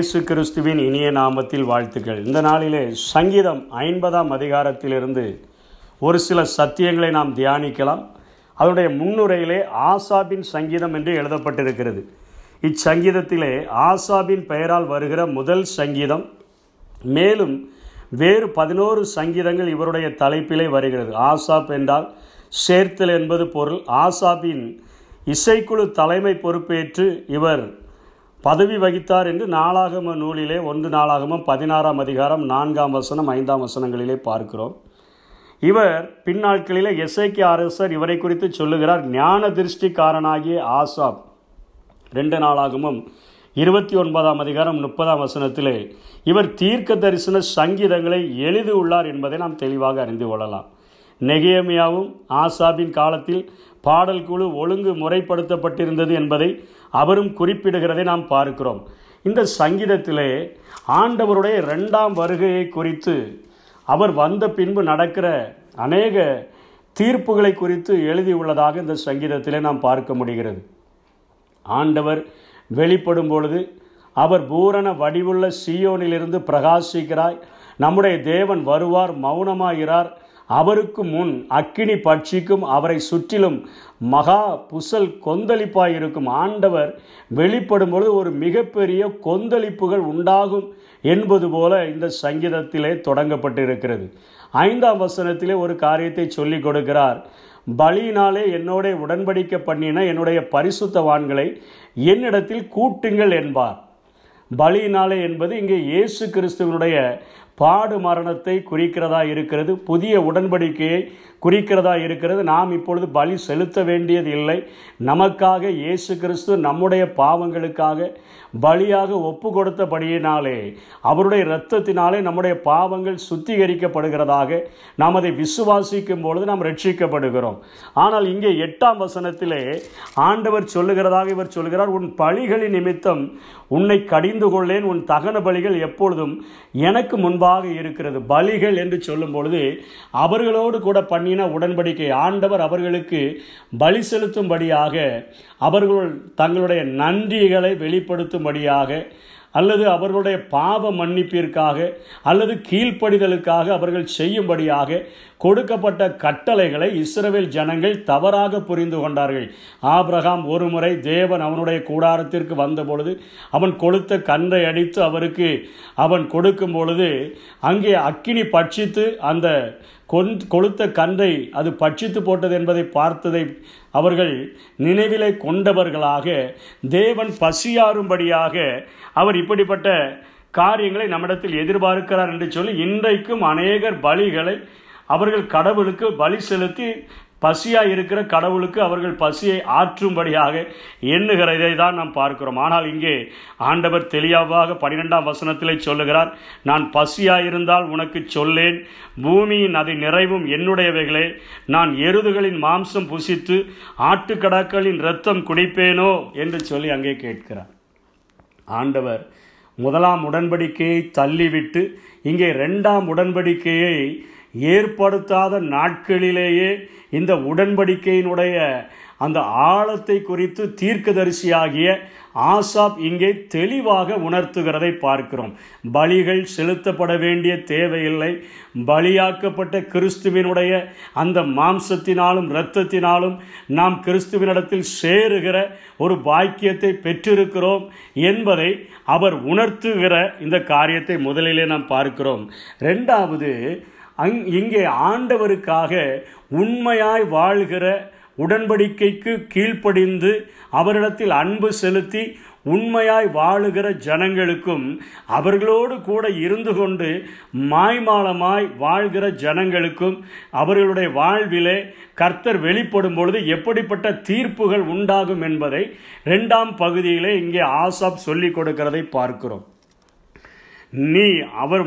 இயேசு கிறிஸ்துவின் இனிய நாமத்தில் வாழ்த்துக்கள். இந்த நாளிலே சங்கீதம் ஐம்பதாம் அதிகாரத்திலிருந்து ஒரு சில சத்தியங்களை நாம் தியானிக்கலாம். அதனுடைய முன்னுரையிலே ஆசாபின் சங்கீதம் என்று எழுதப்பட்டிருக்கிறது. இச்சங்கீதத்திலே ஆசாபின் பெயரால் வருகிற முதல் சங்கீதம் மேலும் வேறு பதினோரு சங்கீதங்கள் இவருடைய தலைப்பிலே வருகிறது. ஆசாப் என்றால் சேர்த்தல் என்பது பொருள். ஆசாபின் இசைக்குழு தலைமை பொறுப்பேற்று இவர் பதவி வகித்தார் என்று நாளாகம நூலிலே ஒன்று நாளாகமம் பதினாறாம் அதிகாரம் நான்காம் வசனம் ஐந்தாம் வசனங்களிலே பார்க்கிறோம். இவர் பின்னாட்களிலே எஸ்ஐகே அரசர் இவரை குறித்து சொல்லுகிறார். ஞான திருஷ்டிக்காரனாகிய ஆசாப் ரெண்டு நாளாகமும் இருபத்தி ஒன்பதாம் அதிகாரம் முப்பதாம் வசனத்திலே இவர் தீர்க்க தரிசன சங்கீதங்களை எழுதியுள்ளார் என்பதை நாம் தெளிவாக அறிந்து கொள்ளலாம். நெகேமியாவும் ஆசாபின் காலத்தில் பாடல் குழு ஒழுங்கு முறைப்படுத்தப்பட்டிருந்தது என்பதை அவரும் குறிப்பிடுகிறதை நாம் பார்க்கிறோம். இந்த சங்கீதத்திலே ஆண்டவருடைய இரண்டாம் வருகையை குறித்து அவர் வந்த பின்பு நடக்கிற அநேக தீர்ப்புகளை குறித்து எழுதியுள்ளதாக இந்த சங்கீதத்திலே நாம் பார்க்க முடிகிறது. ஆண்டவர் வெளிப்படும் பொழுது அவர் பூரண வடிவுள்ள சியோனிலிருந்து பிரகாசிக்கிறாய் நம்முடைய தேவன் வருவார் மௌனமாகிறார். அவருக்கு முன் அக்கினி பட்சிக்கும் அவரை சுற்றிலும் மகா புசல் கொந்தளிப்பாயிருக்கும் ஆண்டவர் வெளிப்படும் பொழுது ஒரு மிகப்பெரிய கொந்தளிப்புகள் உண்டாகும் என்பது போல இந்த சங்கீதத்திலே தொடங்கப்பட்டிருக்கிறது. ஐந்தாம் வசனத்திலே ஒரு காரியத்தை சொல்லிக் கொடுக்கிறார். பலியினாலே என்னோட உடன்படிக்க பண்ணின என்னுடைய பரிசுத்தவான்களை என்னிடத்தில் கூட்டுங்கள் என்பார். பலியினாலே என்பது இங்கே இயேசு கிறிஸ்துவனுடைய பாடு மரணத்தை குறிக்கிறதா இருக்கிறது புதிய உடன்படிக்கையை குறிக்கிறதா இருக்கிறது. நாம் இப்பொழுது பலி செலுத்த வேண்டியது இல்லை. நமக்காக இயேசு கிறிஸ்து நம்முடைய பாவங்களுக்காக பலியாக ஒப்பு கொடுத்தபடியினாலே அவருடைய இரத்தத்தினாலே நம்முடைய பாவங்கள் சுத்திகரிக்கப்படுகிறதாக நாம் அதை விசுவாசிக்கும் பொழுது நாம் ரட்சிக்கப்படுகிறோம். ஆனால் இங்கே எட்டாம் வசனத்திலே ஆண்டவர் சொல்லுகிறதாக இவர் சொல்கிறார் உன் பலிகளின் நிமித்தம் உன்னை கடிந்து கொள்ளேன் உன் தகன பலிகள் எப்பொழுதும் எனக்கு முன்பாக இருக்கிறது. பலிகள் என்று சொல்லும் பொழுது அவர்களோடு கூட பண்ணின உடன்படிக்கை. ஆண்டவர் அவர்களுக்கு பலி செலுத்தும்படியாக அவர்கள் தங்களுடைய நன்றிகளை வெளிப்படுத்தும்படியாக அல்லது அவர்களுடைய பாவ மன்னிப்பிற்காக அல்லது கீழ்ப்படிதலுக்காக அவர்கள் செய்யும்படியாக கொடுக்கப்பட்ட கட்டளைகளை இஸ்ரவேல் ஜனங்கள் தவறாக புரிந்து கொண்டார்கள். ஆப்ரஹாம் ஒருமுறை தேவன் அவனுடைய கூடாரத்திற்கு வந்தபொழுது அவன் கொளுத்த கன்றை அடித்து அவருக்கு அவன் கொடுக்கும் பொழுது அங்கே அக்கினி பட்சித்து அந்த கொன் கொளுத்த கன்றை அது பட்சித்து போட்டது என்பதை பார்த்ததை அவர்கள் நினைவிலே கொண்டவர்களாக தேவன் பசியாறும்படியாக அவர் இப்படிப்பட்ட காரியங்களை நம்மிடத்தில் எதிர்பார்க்கிறார் என்று சொல்லி இன்றைக்கும் அநேகர் பலிகளை அவர்கள் கடவுளுக்கு பலி செலுத்தி பசியாக இருக்கிற கடவுளுக்கு அவர்கள் பசியை ஆற்றும்படியாக எண்ணுகிற இதை தான் நாம் பார்க்கிறோம். ஆனால் இங்கே ஆண்டவர் தெளிவாக பன்னிரெண்டாம் வசனத்திலே சொல்லுகிறார் நான் பசியாக இருந்தால் உனக்கு சொல்லேன் பூமியின் அதை நிறைவும் என்னுடையவைகளே நான் எருதுகளின் மாம்சம் புசித்து ஆட்டுக்கடாக்களின் இரத்தம் குடிப்பேனோ? என்று சொல்லி அங்கே கேட்கிறார். ஆண்டவர் முதலாம் உடன்படிக்கையை தள்ளிவிட்டு இங்கே ரெண்டாம் உடன்படிக்கையை ஏற்படுத்தாத நாட்களிலேயே இந்த உடன்படிக்கையினுடைய அந்த ஆழத்தை குறித்து தீர்க்கதரிசியாகிய ஆசாப் இங்கே தெளிவாக உணர்த்துகிறதை பார்க்கிறோம். பலிகள் செலுத்தப்பட வேண்டிய தேவையில்லை. பலியாக்கப்பட்ட கிறிஸ்துவினுடைய அந்த மாம்சத்தினாலும் இரத்தத்தினாலும் நாம் கிறிஸ்துவினிடத்தில் சேருகிற ஒரு பாக்கியத்தை பெற்றிருக்கிறோம் என்பதை அவர் உணர்த்துகிற இந்த காரியத்தை முதலிலே நாம் பார்க்கிறோம். ரெண்டாவது அங் இங்கே ஆண்டவருக்காக உண்மையாய் வாழ்கிற உடன்படிக்கைக்கு கீழ்ப்படிந்து அவரிடத்தில் அன்பு செலுத்தி உண்மையாய் வாழுகிற ஜனங்களுக்கும் அவர்களோடு கூட இருந்து கொண்டு மாய்மாலமாய் வாழ்கிற ஜனங்களுக்கும் அவர்களுடைய வாழ்விலே கர்த்தர் வெளிப்படும் பொழுது எப்படிப்பட்ட தீர்ப்புகள் உண்டாகும் என்பதை ரெண்டாம் பகுதியிலே இங்கே ஆசாப் சொல்லிக் கொடுக்கிறதை பார்க்கிறோம். நீ அவர்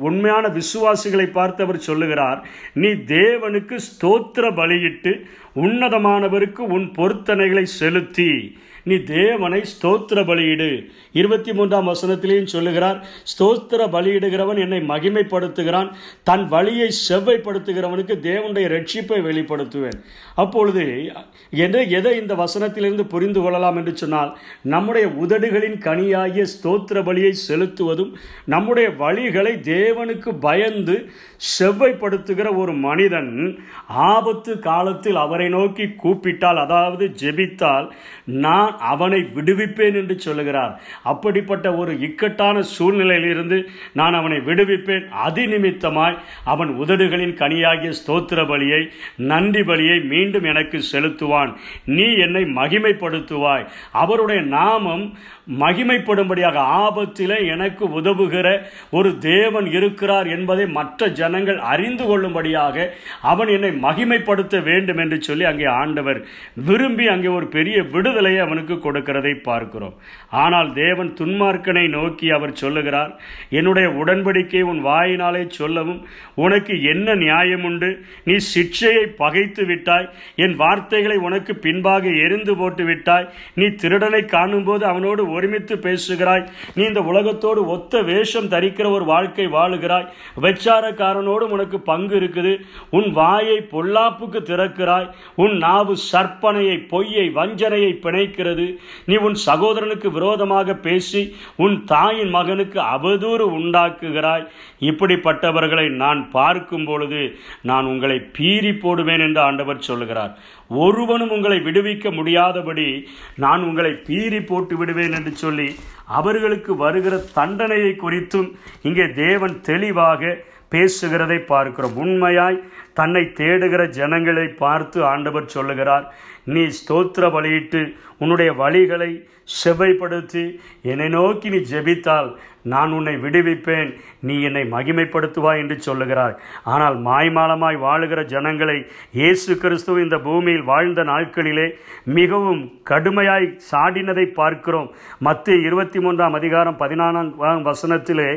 உண்மையான விசுவாசிகளை பார்த்து அவர் சொல்லுகிறார் நீ தேவனுக்கு ஸ்தோத்திர பலியிட்டு உன்னதமானவருக்கு உன் பொருத்தனைகளை செலுத்தி. நீ தேவனை ஸ்தோத்திர பலியிடு இருபத்தி மூன்றாம் வசனத்திலேயும் சொல்லுகிறார் ஸ்தோத்திர பலியிடுகிறவன் என்னை மகிமைப்படுத்துகிறான். தன் வழியை செவ்வைப்படுத்துகிறவனுக்கு தேவனுடைய ரட்சிப்பை வெளிப்படுத்துவேன். அப்பொழுது எதை எதை இந்த வசனத்திலிருந்து புரிந்து கொள்ளலாம் என்று சொன்னால் நம்முடைய உதடுகளின் கனியாகிய ஸ்தோத்திர பலியை செலுத்துவதும் நம்முடைய வழிகளை தேவனுக்கு பயந்து செவ்வைப்படுத்துகிற ஒரு மனிதன் ஆபத்து காலத்தில் அவரை நோக்கி கூப்பிட்டால் அதாவது ஜெபித்தால் நான் அவனை விடுவிப்பேன் என்று சொல்லுகிறார். அப்படிப்பட்ட ஒரு இக்கட்டான சூழ்நிலையிலிருந்து நான் அவனை விடுவிப்பேன். அதி நிமித்தமாய் அவன் உதடுகளின் கனியாகிய ஸ்தோத்திர பலியை நன்றி பலியை மீண்டும் எனக்கு செலுத்துவான். நீ என்னை மகிமைப்படுத்துவாய். அவருடைய நாமம் மகிமைப்படும்படியாக ஆபத்திலே எனக்கு உதவுகிற ஒரு தேவன் இருக்கிறார் என்பதை மற்ற ஜனங்கள் அறிந்து கொள்ளும்படியாக அவன் என்னை மகிமைப்படுத்த வேண்டும் என்று சொல்லி சொல்லி அங்கே ஆண்டவர் விரும்பி அங்கே ஒரு பெரிய விடுதலையை அவனுக்கு கொடுக்கிறதை பார்க்கிறோம். ஆனால் தேவன் துன்மார்க்கனை நோக்கி அவர் சொல்லுகிறார் என்னுடைய உடன்படிக்கை உன் வாயினாலே சொல்லவும் உனக்கு என்ன நியாயம் உண்டு நீ சிக்ஷையை பகைத்து விட்டாய் என் வார்த்தைகளை உனக்கு பின்பாக எரிந்து போட்டு விட்டாய் நீ திருடனை காணும்போது அவனோடு ஒருமித்து பேசுகிறாய் நீ இந்த உலகத்தோடு ஒத்த வேஷம் தரிக்கிற ஒரு வாழ்க்கை வாழுகிறாய் வெச்சாரக்காரனோடு உனக்கு பங்கு இருக்குது உன் வாயை பொல்லாப்புக்கு திறக்கிறாய் உன் நாவு சற்பனையை பொய்யை வஞ்சனையை பிணைக்கிறது. நீ உன் சகோதரனுக்கு விரோதமாக பேசி உன் தாயின் மகனுக்கு அவதூறு உண்டாக்குகிறாய். இப்படிப்பட்டவர்களை நான் பார்க்கும் பொழுது நான் உங்களை பீறி போடுவேன் என்று ஆண்டவர் சொல்லுகிறார். ஒருவனும் உங்களை விடுவிக்க முடியாதபடி நான் உங்களை பீறி போட்டு விடுவேன் என்று சொல்லி அவர்களுக்கு வருகிற தண்டனையை குறித்தும் இங்கே தேவன் தெளிவாக பேசுகிறதை பார்க்கிறோம். உண்மையாய் தன்னை தேடுகிற ஜனங்களை பார்த்து ஆண்டவர் சொல்லுகிறார் நீ ஸ்தோத்திர வழியிட்டு உன்னுடைய வழிகளை செவ்வைப்படுத்தி என்னை நோக்கி நீ ஜெபித்தால் நான் உன்னை விடுவிப்பேன். நீ என்னை மகிமைப்படுத்துவாய் என்று சொல்லுகிறார் ஆனால் மாய்மாலமாய் வாழுகிற ஜனங்களை இயேசு கிறிஸ்துவ இந்த பூமியில் வாழ்ந்த நாட்களிலே மிகவும் கடுமையாய் சாடினதை பார்க்கிறோம். மத்திய இருபத்தி மூன்றாம் அதிகாரம் பதினாறாம் வசனத்திலே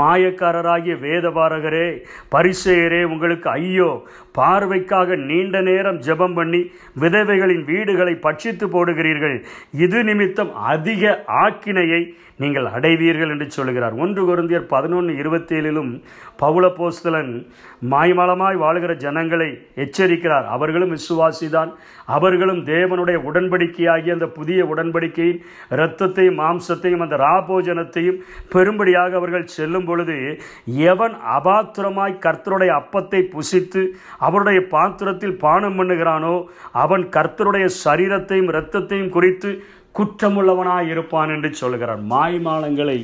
மாயக்காரராகிய வேதபாரகரே பரிசெயரே உங்களுக்கு ஐயோ பார்வைக்காக நீண்ட நேரம் ஜெபம் பண்ணி விதவைகளின் வீடுகளை பட்சித்து போடுகிறீர்கள். இது நிமித்தம் அதிக ஆக்கினையை நீங்கள் அடைவீர்கள் என்று சொல்கிறார் ஒன்று குருந்தியர் பதினொன்று இருபத்தி ஏழிலும் பவுளப்போஸ்தலன் மாய்மலமாய் வாழ்கிற ஜனங்களை எச்சரிக்கிறார். அவர்களும் விசுவாசிதான். அவர்களும் தேவனுடைய உடன்படிக்கையாகிய அந்த புதிய உடன்படிக்கையின் இரத்தத்தையும் மாம்சத்தையும் அந்த ராபோஜனத்தையும் பெரும்படியாக அவர்கள் செல்லும் பொழுது எவன் அபாத்திரமாய் கர்த்தருடைய அப்பத்தை புசித்து அவருடைய பாத்திரத்தில் பானம் பண்ணுகிறானோ அவன் கர்த்தருடைய சரீரத்தையும் இரத்தத்தையும் குறித்து குற்றமுள்ளவனாய் இருப்பான் என்று சொல்கிறார் மாய்மாலங்களை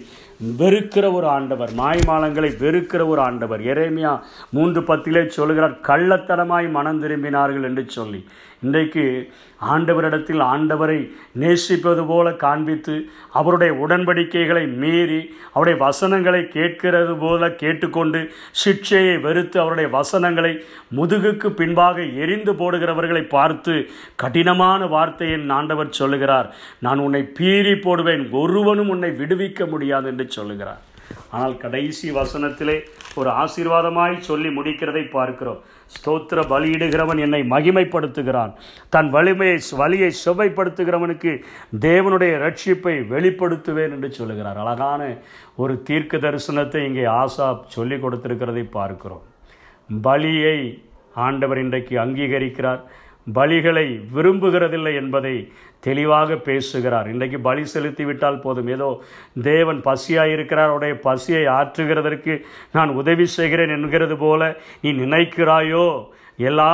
வெறுக்கிற ஒரு ஆண்டவர் மாய்மாலங்களை வெறுக்கிற ஒரு ஆண்டவர். எரேமியா மூன்று பத்திலே சொல்கிறார் கள்ளத்தனமாய் மனம் திரும்பினார்கள் என்று சொல்லி. இன்றைக்கு ஆண்டவரிடத்தில் ஆண்டவரை நேசிப்பது போல காண்பித்து அவருடைய உடன்படிக்கைகளை மீறி அவருடைய வசனங்களை கேட்கிறது போல கேட்டுக்கொண்டு சிக்ஷையை வெறுத்து அவருடைய வசனங்களை முதுகுக்கு பின்பாக எரிந்து போடுகிறவர்களை பார்த்து கடினமான வார்த்தையை ஆண்டவர் சொல்லுகிறார். நான் உன்னை பீறி போடுவேன் ஒருவனும் உன்னை விடுவிக்க முடியாது என்று சொல்லுகிறார். ஆனால் கடைசி வசனத்திலே ஒரு ஆசீர்வாதமாய் சொல்லி முடிக்கிறதை பார்க்கிறோம். ஸ்தோத்திர பலியிடுகிறவன் என்னை மகிமைப்படுத்துகிறான். தன் வலிமையை வலியை சுவைப்படுத்துகிறவனுக்கு தேவனுடைய ரட்சிப்பை வெளிப்படுத்துவேன் என்று சொல்லுகிறார். அழகான ஒரு தீர்க்க தரிசனத்தை இங்கே ஆசா சொல்லி கொடுத்திருக்கிறதை பார்க்கிறோம். பலியை ஆண்டவர் இன்றைக்கு அங்கீகரிக்கிறார். பலிகளை விரும்புகிறதில்லை என்பதை தெளிவாக பேசுகிறார். இன்றைக்கு பலி செலுத்திவிட்டால் போதும். ஏதோ தேவன் பசியாக இருக்கிறார் பசியை ஆற்றுகிறதற்கு நான் உதவி செய்கிறேன் என்கிறது போல நீ நினைக்கிறாயோ? எல்லா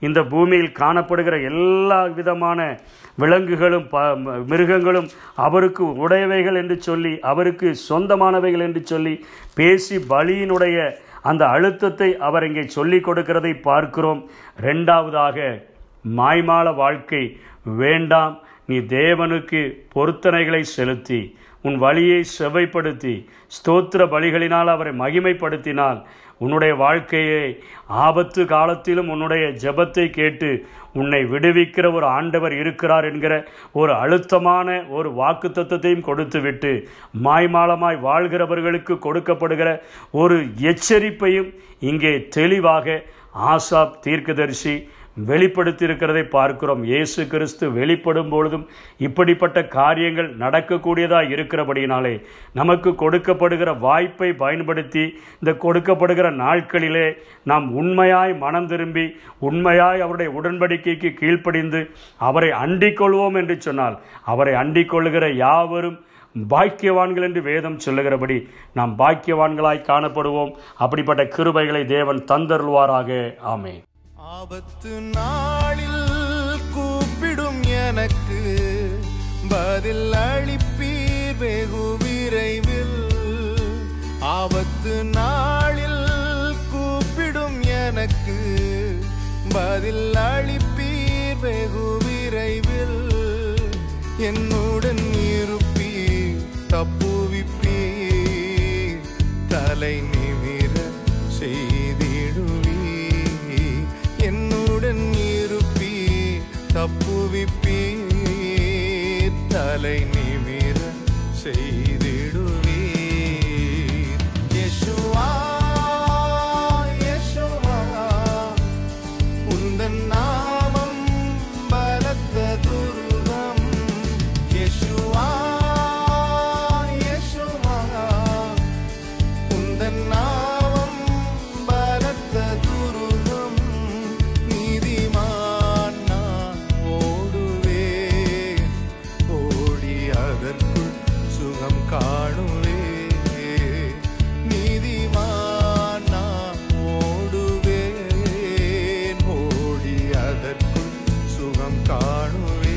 இந்த பூமியில் காணப்படுகிற எல்லா விதமான விலங்குகளும் ப மிருகங்களும் அவருக்கு உடையவைகள் என்று சொல்லி அவருக்கு சொந்தமானவைகள் என்று சொல்லி பேசி பலியினுடைய அந்த அழுத்தத்தை அவர் இங்கே சொல்லிக் கொடுக்கிறதை பார்க்கிறோம். ரெண்டாவதாக மாய்மால வாழ்க்கை வேண்டாம். நீ தேவனுக்கு பொருத்தனைகளை செலுத்தி உன் வழியை செவைப்படுத்தி ஸ்தோத்திர பலிகளினால் அவரை மகிமைப்படுத்தினால் உன்னுடைய வாழ்க்கையை ஆபத்து காலத்திலும் உன்னுடைய ஜெபத்தை கேட்டு உன்னை விடுவிக்கிற ஒரு ஆண்டவர் இருக்கிறார் என்கிற ஒரு அழுத்தமான ஒரு வாக்கு தத்துவத்தையும் கொடுத்துவிட்டு மாய்மாலமாய் வாழ்கிறவர்களுக்கு கொடுக்கப்படுகிற ஒரு எச்சரிப்பையும் இங்கே தெளிவாக ஆசாப் தீர்க்கதரிசி வெளிப்படுத்தி இருக்கிறதை பார்க்கிறோம். இயேசு கிறிஸ்து வெளிப்படும் பொழுதும் இப்படிப்பட்ட காரியங்கள் நடக்கக்கூடியதாக இருக்கிறபடியினாலே நமக்கு கொடுக்கப்படுகிற வாய்ப்பை பயன்படுத்தி இந்த கொடுக்கப்படுகிற நாட்களிலே நாம் உண்மையாய் மனம் திரும்பி உண்மையாய் அவருடைய உடன்படிக்கைக்கு கீழ்ப்படிந்து அவரை அண்டிக் கொள்வோம் என்று சொன்னால் அவரை அண்டிக் கொள்கிற யாவரும் பாக்கியவான்கள் என்று வேதம் சொல்லுகிறபடி நாம் பாக்கியவான்களாய் காணப்படுவோம். அப்படிப்பட்ட கிருபைகளை தேவன் தந்தருள்வாராக. ஆமே ஆபத்து நாளில் கூப்பிடும் எனக்கு பதில் அளிப்பீர் வெகு விரைவில். ஆபத்து நாளில் கூப்பிடும் எனக்கு பதில் அளிப்பீர் வெகு விரைவில். என்னுடன் தப்புவிப்பீர் தலை நிமிர செய்த காணுவே.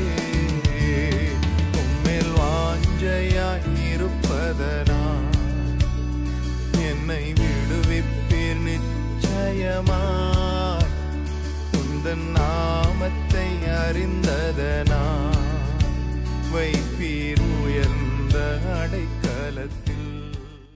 உம்மேல் வாஞ்சையாய் இருப்பதனால் என்னை விடுவிப்பீர் நிச்சயமாய். உந்தன் நாமத்தை அறிந்ததனா வைப்பீர் உயர்ந்த அடைக்க